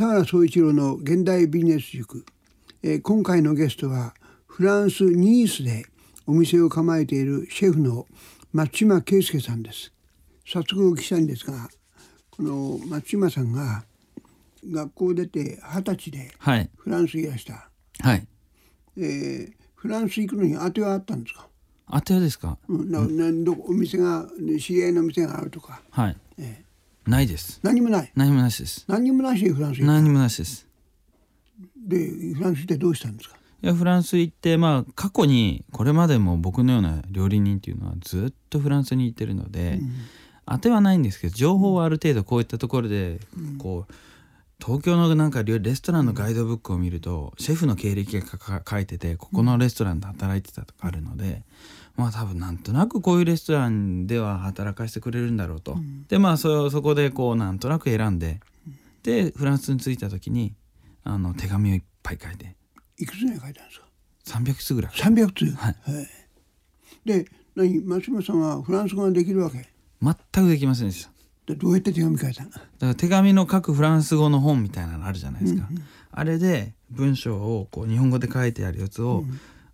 田原総一郎の現代ビジネス塾、えー今回のゲストはフランスニースでお店を構えているシェフの松島圭介さんです。早速お聞きしたいんですがこの松島さんが学校出て二十歳ではい。フランスいらした、はい。えーフランス行くのに当てはあったんですか、当てですか？うん、ななどお店が知り合いの店があるとか、はい。えないです。何もない。何もなしです。何もなしにフランス行った。何もなしです。でフランス行ってどうしたんですか？いやフランス行ってまあ過去にこれまでも僕のような料理人っていうのはずっとフランスに行ってるので、当てはないんですけど情報はある程度こういったところでこう東京のなんかレレストランのガイドブックを見るとシェフの経歴が書いててここのレストランで働いてたとかあるので、まあ多分なんとなくこういうレストランでは働かせてくれるんだろうと、でまあそそこでこうなんとなく選んで。でフランスに着いた時にあの手紙をいっぱい書いて。いくつに書いたんですか？300通ぐらい。300通、はい。で何？松島さんはフランス語ができるわけ？全くできませんでした。でどうやって手紙書いたの？だから手紙の書くフランス語の本みたいなのあるじゃないですか、あれで文章をこう日本語で書いてあるやつを、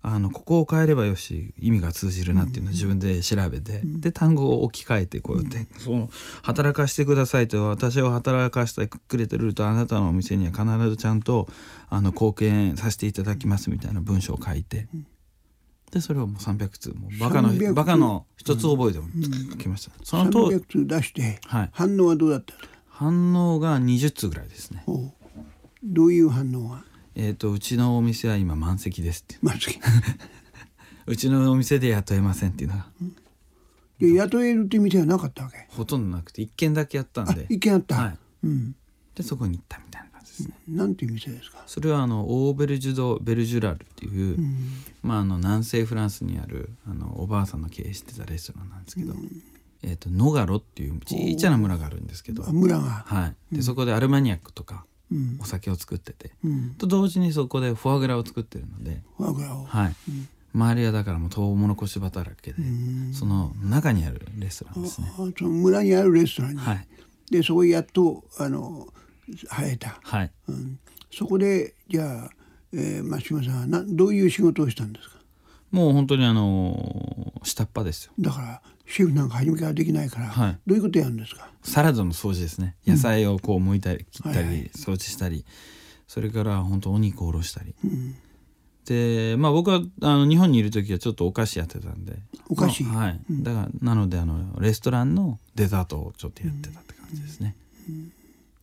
あのここを変えればよし意味が通じるなっていうのを自分で調べて、で単語を置き換えてこうやって、その働かしてくださいと私を働かせてくれてるとあなたのお店には必ずちゃんとあの貢献させていただきますみたいな文章を書いて、でそれをもう300通もうバカの300通。バカの一つ覚えても書きました、そのと300通出して、はい。反応はどうだった反応が20通ぐらいですね。どういう反応はえっ、とうちのお店は今満席ですって。まず うちのお店で雇えませんっていうのが。で雇えるって店はなかったわけ。ほとんどなくて一軒だけやったんあで一軒あった、はい、うん。でそこに行ったみたいな感じですね、なんていう店ですか？それはあのオーベルジュド・ベルジュラルっていう、まあ、あの南西フランスにあるあのおばあさんの経営してたレストランなんですけど、えー、とノガロっていうちっちゃな村があるんですけど、あ村が。はい、でそこでアルマニアックとかうんお酒を作ってて、うん。と同時にそこでフォアグラを作ってるので、フォアグラを、はい。周りはだからもうトウモロコシ畑だらけで、その中にあるレストランですね。あその村にあるレストランに、はい。でそこにやっとあの生えた、はい。うん、そこでじゃあ、えー、松島さんはなどういう仕事をしたんですか？もう本当にあのー下っ端ですよ。だからシェフなんか初めからできないから、はい。どういうことやるんですか？サラダの掃除ですね。野菜をこう剥いたり切ったはいはい。り掃除したりそれから本当お肉をおろしたり、でまあ僕はあの日本にいる時はちょっとお菓子やってたんで。お菓子？まあはい、だからなのであのレストランのデザートをちょっとやってたって感じですね、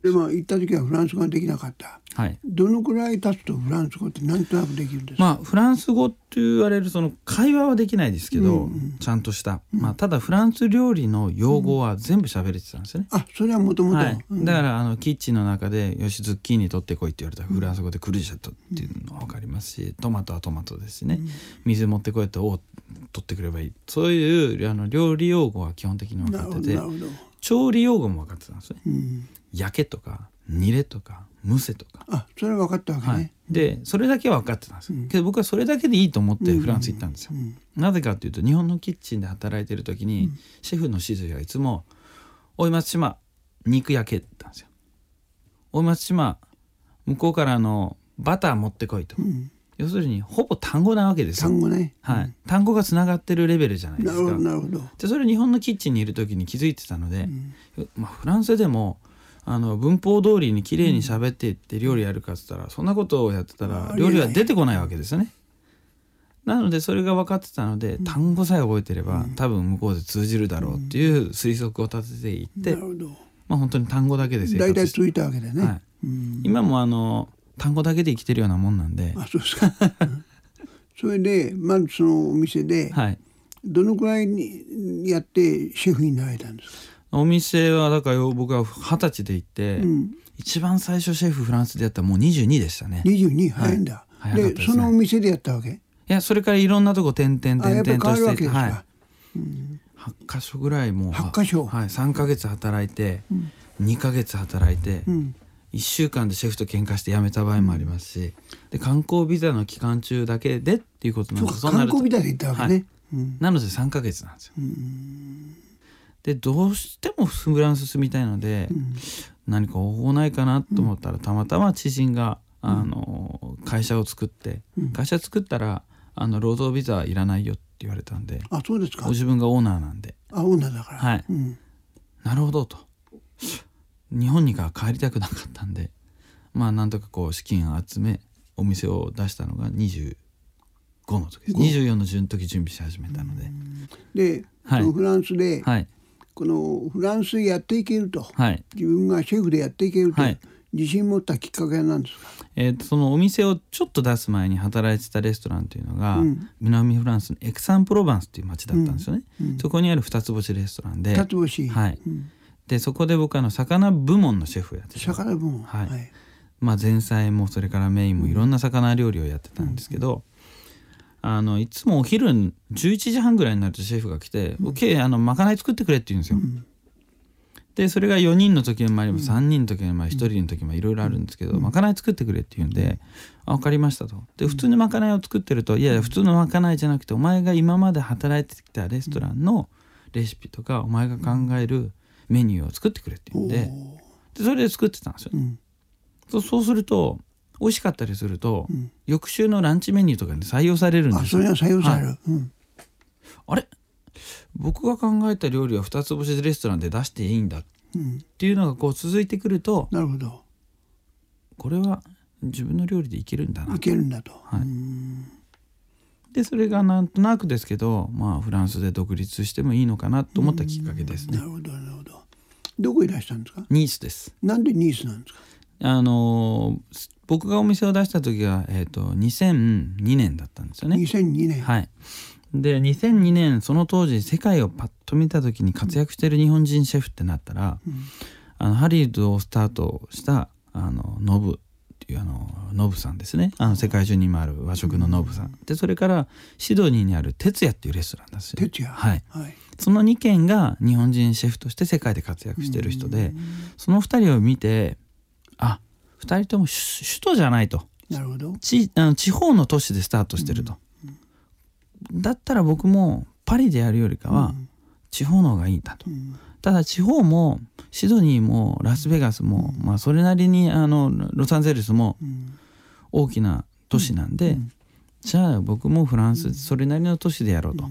でまあ行った時はフランス語ができなかった。はい。どのくらい経つとフランス語ってなんとなくできるんですか、まあフランス語って言われるその会話はできないですけど、ちゃんとした、まあただフランス料理の用語は全部喋れてたんですよね、あそれはもともとはい、だからあのキッチンの中で「よしズッキーニ取ってこい」って言われたらフランス語で「クルジェット」っていうのは分かりますしトマトはトマトですしね。水持ってこいって「お取ってくればいい」そういうあの料理用語は基本的に分かってて調理用語も分かってたんですね。うん、焼けとか煮れとか蒸せとか。あそれは分かったわけね、はい、でそれだけは分かってたんです、けど僕はそれだけでいいと思ってフランス行ったんですよ、なぜかっていうと日本のキッチンで働いてる時に、シェフの指示がいつも「おい松島肉焼け」って言ったんですよ「おい松島向こうからあのバター持ってこいと」要するにほぼ単語なわけですよ。単語ね、はい、単語がつながってるレベルじゃないでなるほすかどなるほど。でそれ日本のキッチンにいる時に気づいてたので、まあ、フランスでもあの文法通りに綺麗に喋っていって料理やるかっつったら、そんなことをやってたら料理は出てこないわけですよね。なのでそれが分かってたので、単語さえ覚えてれば、多分向こうで通じるだろうっていう推測を立てていって、まあ本当に単語だけで生大体活して、ついたわけだね、はい。うん。今もあの単語だけで生きてるようなもんなんで、あそうですか、うん。それでまずそのお店ではい、どのくらいにやってシェフになられたんですか、お店はだから僕は二十歳で行って、うん、一番最初シェフフランスでやったらもう22でしたね。22早いんだ、早かったでね。そのお店でやったわけ？いやそれからいろんなとこ点々点々としてはい。8箇所ぐらいもう8箇所。はい、3ヶ月働いて、2ヶ月働いて、うん。1週間でシェフと喧嘩して辞めた場合もありますしで観光ビザの期間中だけでっていうことなんそうですなるとか観光ビザで行ったわけね、はい。なので3ヶ月なんですよ。でどうしてもフランス住みたいので、うん。何か方法ないかなと思ったら、たまたま知人があの会社を作って、うん。会社作ったらあの労働ビザはいらないよって言われたんであそうですか。ご自分がオーナーなんで。あ女だから。はい。うん。なるほどと。日本には帰りたくなかったんでまあなんとかこう資金を集めお店を出したのが25の時です。ご24の時準備し始めたので、で、はい。フランスで、はいこのフランスでやっていけると。はい。自分がシェフでやっていけると、はい。自信持ったきっかけは何ですか？えーとそのお店をちょっと出す前に働いてたレストランというのが、うん。南フランスのエクサン・プロバンスという町だったんですよね、うんそこにある二つ星レストランで。二つ星、はい。うん。でそこで僕あの魚部門のシェフをやってた魚部門。はい。はい。まあ、前菜もそれからメインもいろんな魚料理をやってたんですけど、あのいつもお昼11時半ぐらいになるとシェフが来て「OK あのまかない作ってくれ」って言うんですよ。ん。でそれが4人の時もあれば3人の時もあれば1人の時もいろいろあるんですけど、まかない作ってくれって言うんで「あ分かりました」と。で普通のまかないを作ってると「いやいや普通のまかないじゃなくてお前が今まで働いてきたレストランのレシピとかお前が考えるメニューを作ってくれ」って言うんででそれで作ってたんですよ。そうすると美味しかったりすると、ん。翌週のランチメニューとかに採用されるんですそれは採用される、はい。うん。あれ？僕が考えた料理は二つ星レストランで出していいんだっうん、ていうのがこう続いてくるとなるほど。これは自分の料理でいけるんだな。いけるんだと、はい。うん。でそれがなんとなくですけどまあフランスで独立してもいいのかなと思ったきっかけですね。なるほどなるほど。どこいらしたんですか？ニースです。なんでニースなんですか？あのー僕がお店を出した時は、えー、と2002年だったんですよね。2002年、はい。で2002年その当時世界をパッと見た時に活躍してる日本人シェフってなったら、あのハリウッドをスタートしたあのノブっていうあのノブさんですね。あの世界中に今ある和食のノブさん、でそれからシドニーにある哲也っていうレストランですよ。哲也。はい、はい。その2軒が日本人シェフとして世界で活躍してる人で、その2人を見てあ2人とも首首都じゃないと。なるほど。ちあの地方の都市でスタートしてると、だったら僕もパリでやるよりかは地方の方がいいんだと、ん。ただ地方もシドニーもラスベガスも、まあ、それなりにあのロサンゼルスもうん。大きな都市なんで、じゃあ僕もフランスそれなりの都市でやろうと、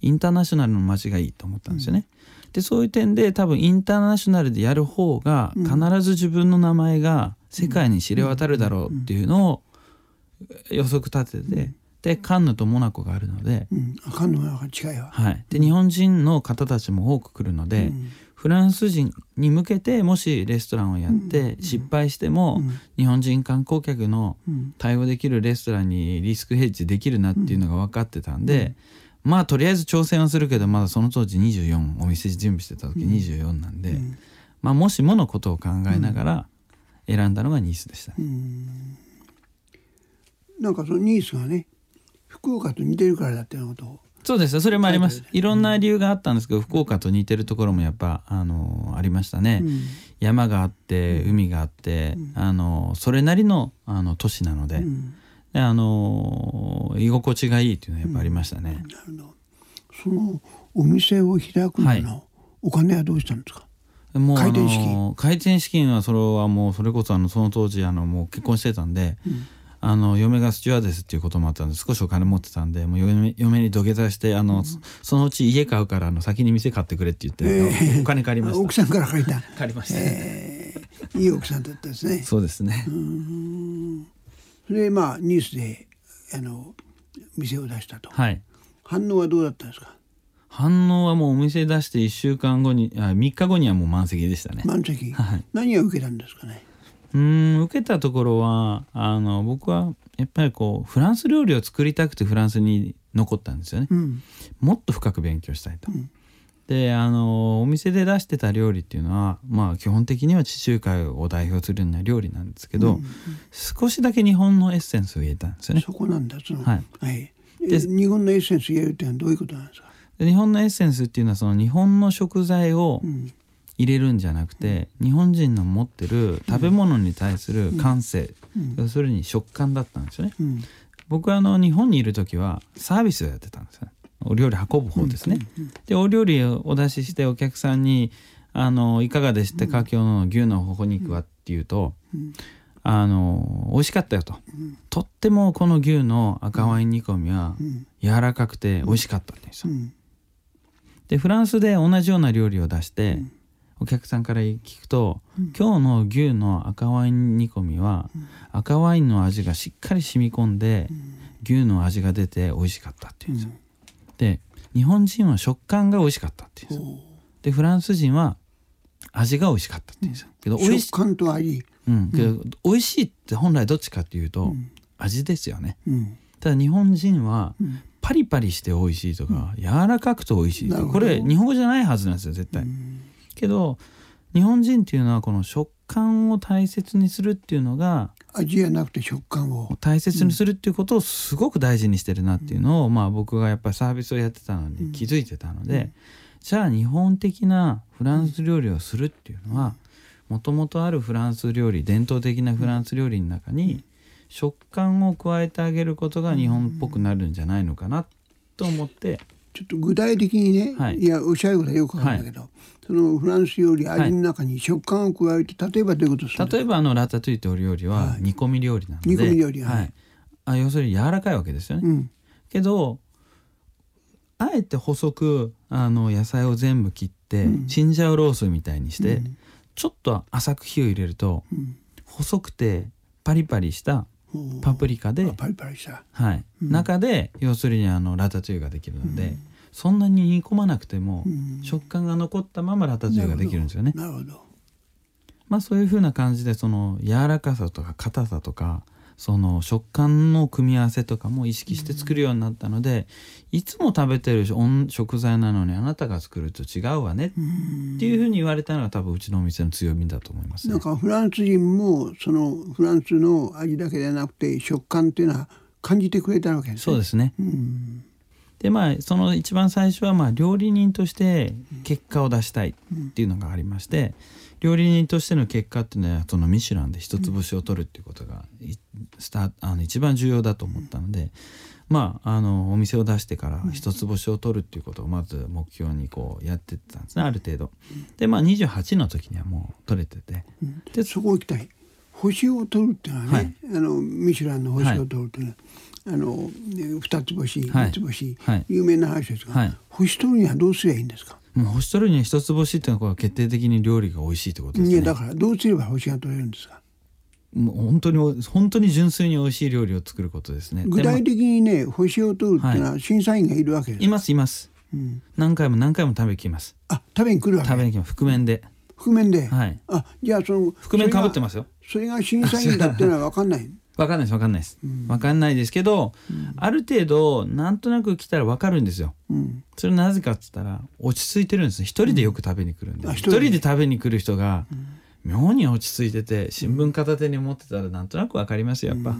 インターナショナルの街がいいと思ったんですよね。でそういう点で多分インターナショナルでやる方が必ず自分の名前が世界に知れ渡るだろうっていうのを予測立てて、でカンヌとモナコがあるので,、うん。あかんのが近いわ。はい、で日本人の方たちも多く来るので、フランス人に向けてもしレストランをやって失敗しても、日本人観光客のうん。対応できるレストランにリスクヘッジできるなっていうのが分かってたんで、まあとりあえず挑戦はするけどまだその当時24お店準備してた時24なんで、まあもしものことを考えながら選んだのがニースでした。ね、なんかそのニースがね福岡と似てるからだっていうことを。そうですそれもあります。書いろんな理由があったんですけど、福岡と似てるところもやっぱあのありましたね、うん。山があって海があって、あのそれなりのあの都市なので,、ん。であの居心地がいいっていうのはやっぱありましたね、なるほど。そのお店を開くのはい。のお金はどうしたんですか、もう開店資あの開店資金はそれはもうそれこそあのその当時あのもう結婚してたんで、あの嫁がスチュワーデスっていうこともあったんで少しお金持ってたんでもう嫁嫁に土下座してあの、そそのうち家買うからあの先に店買ってくれって言って、お金借りました。奥さんから借りた。借りました、いい奥さんだったですね。そうですね、それでまあニースであの店を出したと。はい。反応はどうだったんですか？反応はもうお店出して1週間後にあ3日後にはもう満席でしたね、満席、はい。何が受けたんですかね？うーん受けたところはあの僕はやっぱりこうフランス料理を作りたくてフランスに残ったんですよね、うん。もっと深く勉強したいと。であのお店で出してた料理っていうのはまあ基本的には地中海を代表するような料理なんですけど、少しだけ日本のエッセンスを入れたんですよね。そこなんだそのはい。はい。でで日本のエッセンス入れるっていうのはどういうことなんですか、で日本のエッセンスっていうのはその日本の食材をうん。入れるんじゃなくて、日本人の持ってる食べ物に対する感性、要するに食感だったんですよね。うん。僕はあの日本にいる時はサービスをやってたんですよね。お料理運ぶ方ですね。でお料理をお出ししてお客さんに「あのいかがでしたか、今日の牛のほほ肉は?」っていうと「あの美味しかったよと」とってもこの牛の赤ワイン煮込みは柔らかくて美味しかったって言うんですよ。でフランスで同じような料理を出して、お客さんから聞くと、今日の牛の赤ワイン煮込みは、赤ワインの味がしっかり染み込んで、牛の味が出て美味しかったって言うんですよ。で日本人は食感が美味しかったって言うんですよ。でフランス人は味が美味しかったって言うんですよ。けど美味し食感と味、うん、けど美味しいって本来どっちかっていうと、味ですよね。うん。ただ日本人はんパリパリして美味しいとか、柔らかくて美味しいこれ日本語じゃないはずなんですよ絶対。けど日本人っていうのはこの食感を大切にするっていうのが味じゃなくて食感を。大切にするっていうことをすごく大事にしてるなっていうのを、まあ僕がやっぱりサービスをやってたのに気づいてたので、じゃあ日本的なフランス料理をするっていうのはもともとあるフランス料理伝統的なフランス料理の中に食感を加えてあげることが日本っぽくなるんじゃないのかなと思って、ちょっと具体的にね、はい。い、やおっしゃることはよくわかるんだけど、そのフランス料理味の中に食感を加えて例えばどういうことするんですか例えばあのラタトゥイってお料理は煮込み料理なので、煮込み料理はい。はい、あ要するに柔らかいわけですよね。うん。けどあえて細くあの野菜を全部切って、チンジャオロースみたいにして、ちょっと浅く火を入れると、細くてパリパリしたパプリカで、あパリパリした。はい。中で要するにあのラタトゥイができるので、そんなに煮込まなくても、食感が残ったままラタトゥイができるんですよね。なるほど。まあそういう風な感じでその柔らかさとか硬さとかその食感の組み合わせとかも意識して作るようになったので、いつも食べてる温食材なのにあなたが作ると違うわねっていう風に言われたのが多分うちのお店の強みだと思いますねなん。かフランス人もそのフランスの味だけではなくて食感っていうのは感じてくれたわけですねそうですね。うんでまあその一番最初はまあ料理人として結果を出したいっていうのがありまして、料理人としての結果っていうのはそのミシュランで一つ星を取るっていうことがいスタあの一番重要だと思ったので、まああのお店を出してから一つ星を取るっていうことをまず目標にこうやってったんですねある程度。でまあ28の時にはもう取れてて、でそこ行きたい。星を取るっていうのはね、はい。あのミシュランの星を取るっていうのは、あのね二つ星はい。三つ星、はい。有名な話ですが、はい。星取るにはどうすればいいんですか、もう星取るには一つ星っていうのは決定的に料理が美味しいってことですね。いやだからどうすれば星が取れるんですか？もう本当に本当に純粋に美味しい料理を作ることですね。具体的にね星を取るっていうのは審査員がいるわけです、いますいます。うん、何回も何回も食べに来ます。あ食べに来るわけ？食べに来ます。覆面で。覆面で、はい。あじゃあその覆面かぶってまますよ。それが審査員だっていうのは分かんないわかんないですわかんないです。わかんないですけど、ある程度なんとなく来たらわかるんですよ。うんそれなぜかっつったら落ち着いてるんです。一人でよく食べに来るんで。あ一人一人でで食べに来る人が妙に落ち着いてて新聞片手に持ってたらなんとなくわかりますよやっぱ。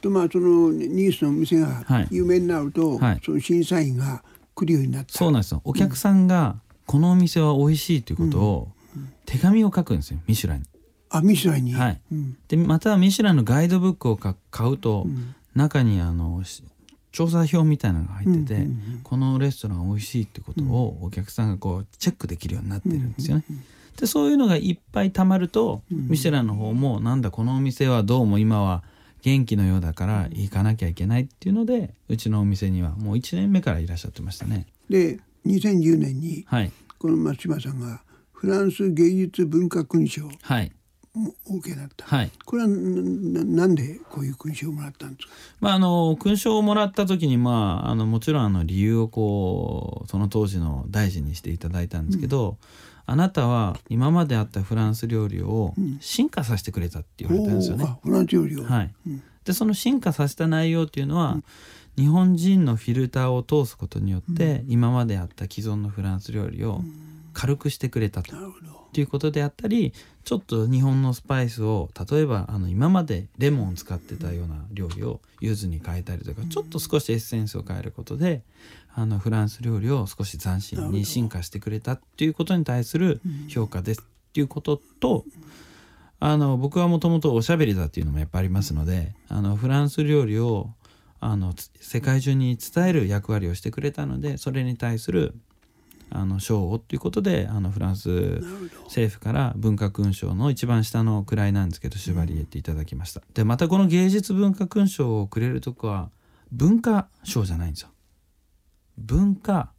とまあそのニースの店がはい有名になると、はいその審査員が来るようになったそうなんですよ。お客さんがこのお店は美味しいということを手紙を書くんですよ。ミシュランに。あミシュランに、はい。うん。でまたミシュランのガイドブックをか買うと、中にあのし調査表みたいなのが入ってて、うんうんうん。このレストラン美味しいってことをお客さんがこうチェックできるようになってるんですよね。でそういうのがいっぱいたまると、ミシュランの方もなんだこのお店はどうも今は元気のようだから行かなきゃいけないっていうのでうちのお店にはもう1年目からいらっしゃってましたね。で2010年にはい。この松島さんがフランス芸術文化勲章をはいお受けになった、はい。これはななんでこういう勲章をもらったんですか？まあ、あの勲章をもらった時に、まあ、あのもちろんあの理由をこうその当時の大事にしていただいたんですけど、あなたは今まであったフランス料理を進化させてくれたって言われたんですよね。おーあフランス料理を、はい、でその進化させた内容っていうのは、日本人のフィルターを通すことによって、今まであった既存のフランス料理を軽くしてくれたと。いうことであったりちょっと日本のスパイスを例えばあの今までレモンを使ってたような料理を柚子に変えたりとかちょっと少しエッセンスを変えることであのフランス料理を少し斬新に進化してくれたっていうことに対する評価ですっていうこととあの僕はもともとおしゃべりだっていうのもやっぱありますのであのフランス料理をあのつ世界中に伝える役割をしてくれたのでそれに対するあの賞をということであのフランス政府から文化勲章の一番下の位なんですけどシュバリエっていただきました、でまたこの芸術文化勲章をくれるとこは文化賞じゃないんですよ。文化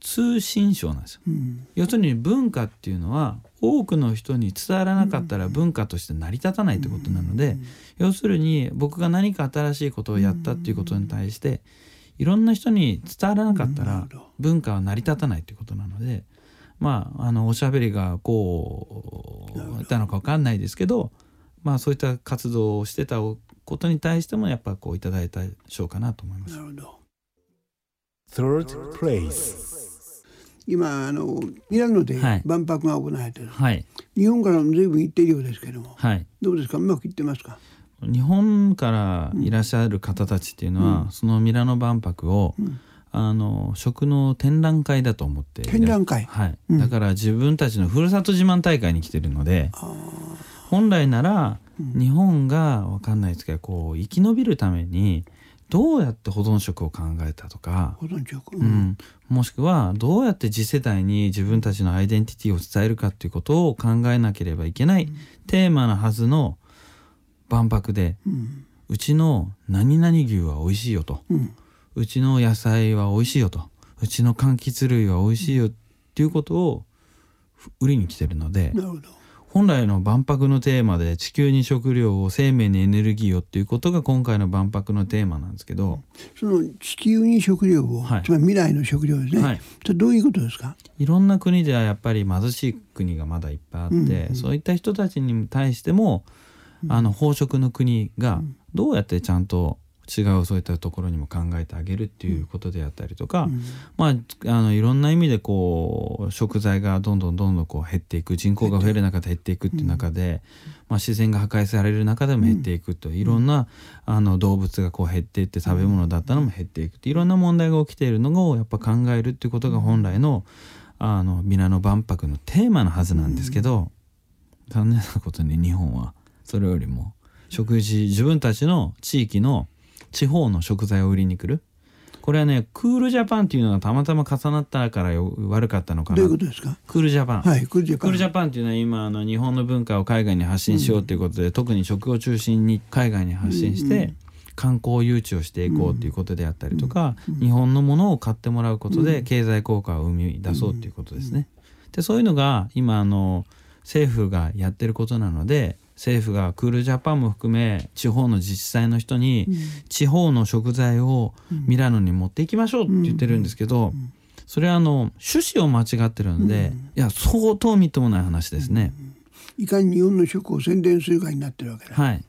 通信賞なんですよ。うん。要するに文化っていうのは多くの人に伝わらなかったら文化として成り立たないってことなので、要するに僕が何か新しいことをやったっていうことに対していろんな人に伝わらなかったら文化は成り立たないっていうことなのでまああのおしゃべりがこうなるほど。言ったのか分かんないですけどまあそういった活動をしてたことに対してもやっぱこういただいた賞かなと思います。な。るほど。Third place. 今あのミラノではい。万博が行われてる、はい。日本からも随分行っているようですけども。はい。どうですか？うまくいってますか？日本からいらっしゃる方たちっていうのは、そのミラノ万博を、ん。あの食の展覧会だと思って展覧会。はい、うん。だから自分たちのふるさと自慢大会に来てるので本来なら日本がわかんないですけどこう生き延びるためにどうやって保存食を考えたとか、保存食、うん、もしくはどうやって次世代に自分たちのアイデンティティを伝えるかっていうことを考えなければいけないテーマなはずの万博でうちの何々牛は美味しいよと。うちの野菜は美味しいよと。うちの柑橘類は美味しいよっていうことをふ売りに来てるので本来の万博のテーマで地球に食料を生命にエネルギーをっていうことが今回の万博のテーマなんですけど、その地球に食料を、はい。つまり未来の食料ですね、はい。どういうことですか？いろんな国ではやっぱり貧しい国がまだいっぱいあって、うんうん。そういった人たちに対しても、あの飽食の国がどうやってちゃんと違うそういったところにも考えてあげるっていうことであったりとか、うん。まああのいろんな意味でこう食材がどんどんどんどんこう減っていく人口が増える中で減っていくっていう中で、まあ、自然が破壊される中でも減っていくと、いろんなあの動物がこう減っていって食べ物だったのも減っていくっていろんな問題が起きているのをやっぱ考えるっていうことが本来のあのミラノ万博のテーマのはずなんですけど、残念なことに日本はそれよりも食事自分たちの地域の地方の食材を売りに来る。これはねクールジャパンっていうのがたまたま重なったからよ悪かったのかどうないうことですか？クールジャパン、はいクールジャパン。クールジャパンっていうのは今あの日本の文化を海外に発信しようということで、特に食を中心に海外に発信して、観光誘致をしていこうということであったりとか、日本のものを買ってもらうことで経済効果を生み出そうということですね。でそういうのが今あの政府がやってることなので政府がクールジャパンも含め地方の自治体の人に地方の食材をミラノに持っていきましょうって言ってるんですけど、それはあの趣旨を間違ってるので、いや相当みっともない話ですね。いかに日本の食を宣伝するかになってるわけだ、はい。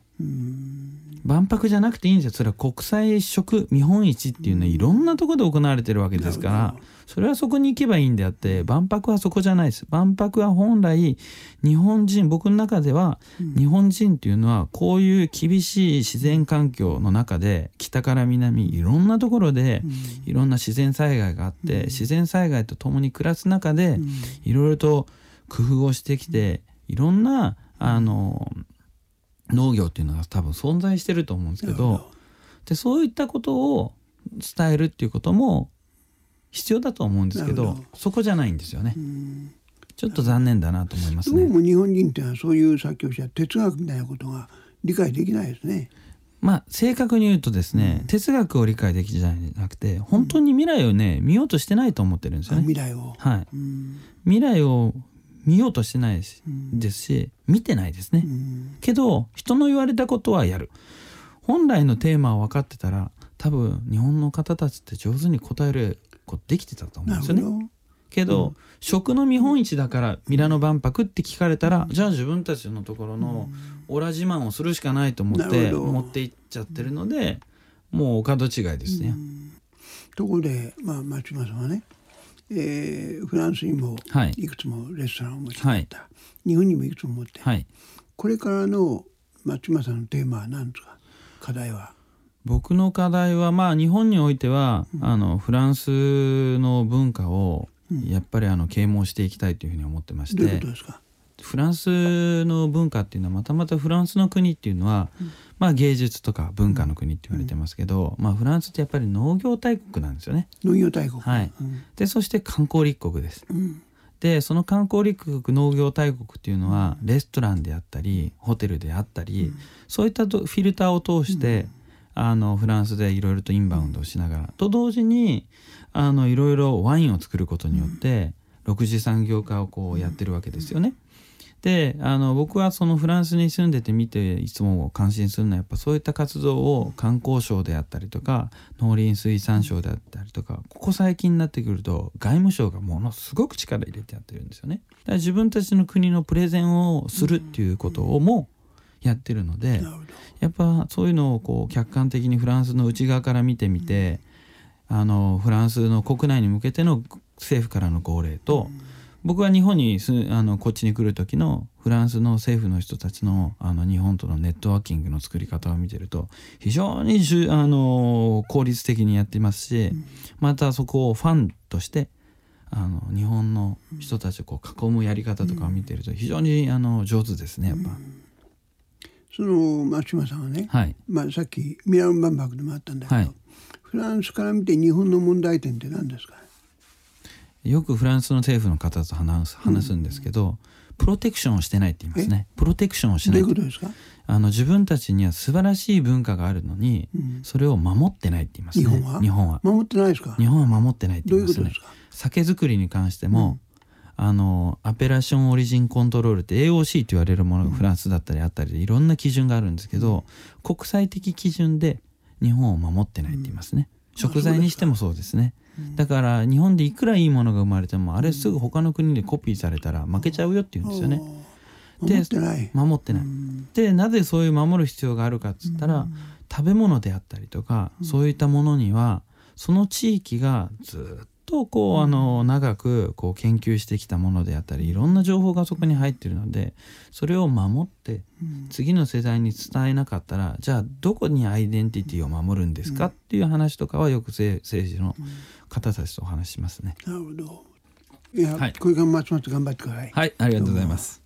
万博じゃなくていいんですよ。それは国際食見本市っていうのはいろんなところで行われてるわけですから、それはそこに行けばいいんであって、万博はそこじゃないです。万博は本来、日本人、僕の中では、日本人っていうのは、こういう厳しい自然環境の中で、北から南、いろんなところで、いろんな自然災害があって、自然災害と共に暮らす中で、いろいろと工夫をしてきて、いろんな、あの、農業っていうのが多分存在してると思うんですけどでそういったことを伝えるっていうことも必要だと思うんですけどそこじゃないんですよね。ちょっと残念だなと思いますどうね。も日本人っていうのはそういう作曲者哲学みたいなことが理解できないですね。まあ正確に言うとですね、哲学を理解できじゃなくて本当に未来をね見ようとしてないと思ってるんですよね。未来を、はい、うん。未来を見ようとしてないです,、ですし見てないですね。うん。けど人の言われたことはやる。本来のテーマを分かってたら多分日本の方たちって上手に答えることできてたと思うんですよね。けど、食の見本市だからミラノ万博って聞かれたら、じゃあ自分たちのところのオラ自慢をするしかないと思って持っていっちゃってるのでもうお門違いですね。ところで、まあ、松島さんはね、えーフランスにもはい。いくつもレストランをお持ちになった、日本にもいくつも持って、はい。これからの松島さんのテーマは何ですか？課題は。僕の課題はまあ日本においては、あのフランスの文化をやっぱりあの啓蒙していきたいというふうに思ってましどういうてことですか？フランスの文化っていうのはまたまたフランスの国っていうのは、まあ芸術とか文化の国って言われてますけど、まあフランスってやっぱり農業大国なんですよね。農業大国。はい。うん。でそして観光立国です。うん。でその観光立国農業大国っていうのはレストランであったりホテルであったり、そういったとフィルターを通して、あのフランスでいろいろとインバウンドをしながら、と同時にあのいろいろワインを作ることによって、六次産業化をこうやってるわけですよね。であの僕はそのフランスに住んでて見ていつも感心するのはやっぱそういった活動を観光省であったりとか農林水産省であったりとかここ最近になってくると外務省がものすごく力入れてやってるんですよね。だから自分たちの国のプレゼンをするっていうことをもやってるのでやっぱそういうのをこう客観的にフランスの内側から見てみてあのフランスの国内に向けての政府からの号令と、僕は日本にすあのこっちに来る時のフランスの政府の人たちのあの日本とのネットワーキングの作り方を見てると非常にじゅあの効率的にやってますし、またそこをファンとしてあの日本の人たちをこう囲むやり方とかを見てると非常にあの上手ですねやっその松島さんはね、ぱ。はい。まあ、さっきミラノ万博でもあったんだけど、はい。フランスから見て日本の問題点って何ですか？よくフランスの政府の方と話す話すんですけど、プロテクションをしてないって言いますね。プロテクションをしない。いうことですか、あの自分たちには素晴らしい文化があるのに、うん。それを守ってないって言いますね。日本は？日本は。守ってないですか？日本は守ってないって言いうますね。いことですか？酒造りに関しても、あのアペラションオリジンコントロールって AOC と言われるものがフランスだったりあったりでいろんな基準があるんですけど、国際的基準で日本を守ってないって言いますね、食材にしてもそうですねだから日本でいくらいいものが生まれてもあれすぐ他の国でコピーされたら負けちゃうよって言うんですよね。おー。守ってない。守ってない。うん。でなぜそういう守る必要があるかっつったら、食べ物であったりとか、そういったものにはその地域がずっとこうあの長くこう研究してきたものであったりいろんな情報がそこに入ってるのでそれを守って次の世代に伝えなかったらじゃあどこにアイデンティティを守るんですかっていう話とかはよく政政治の方たちとお話ししますね。なるほど。いや、はい。これからますます頑張ってください。はいありがとうございます。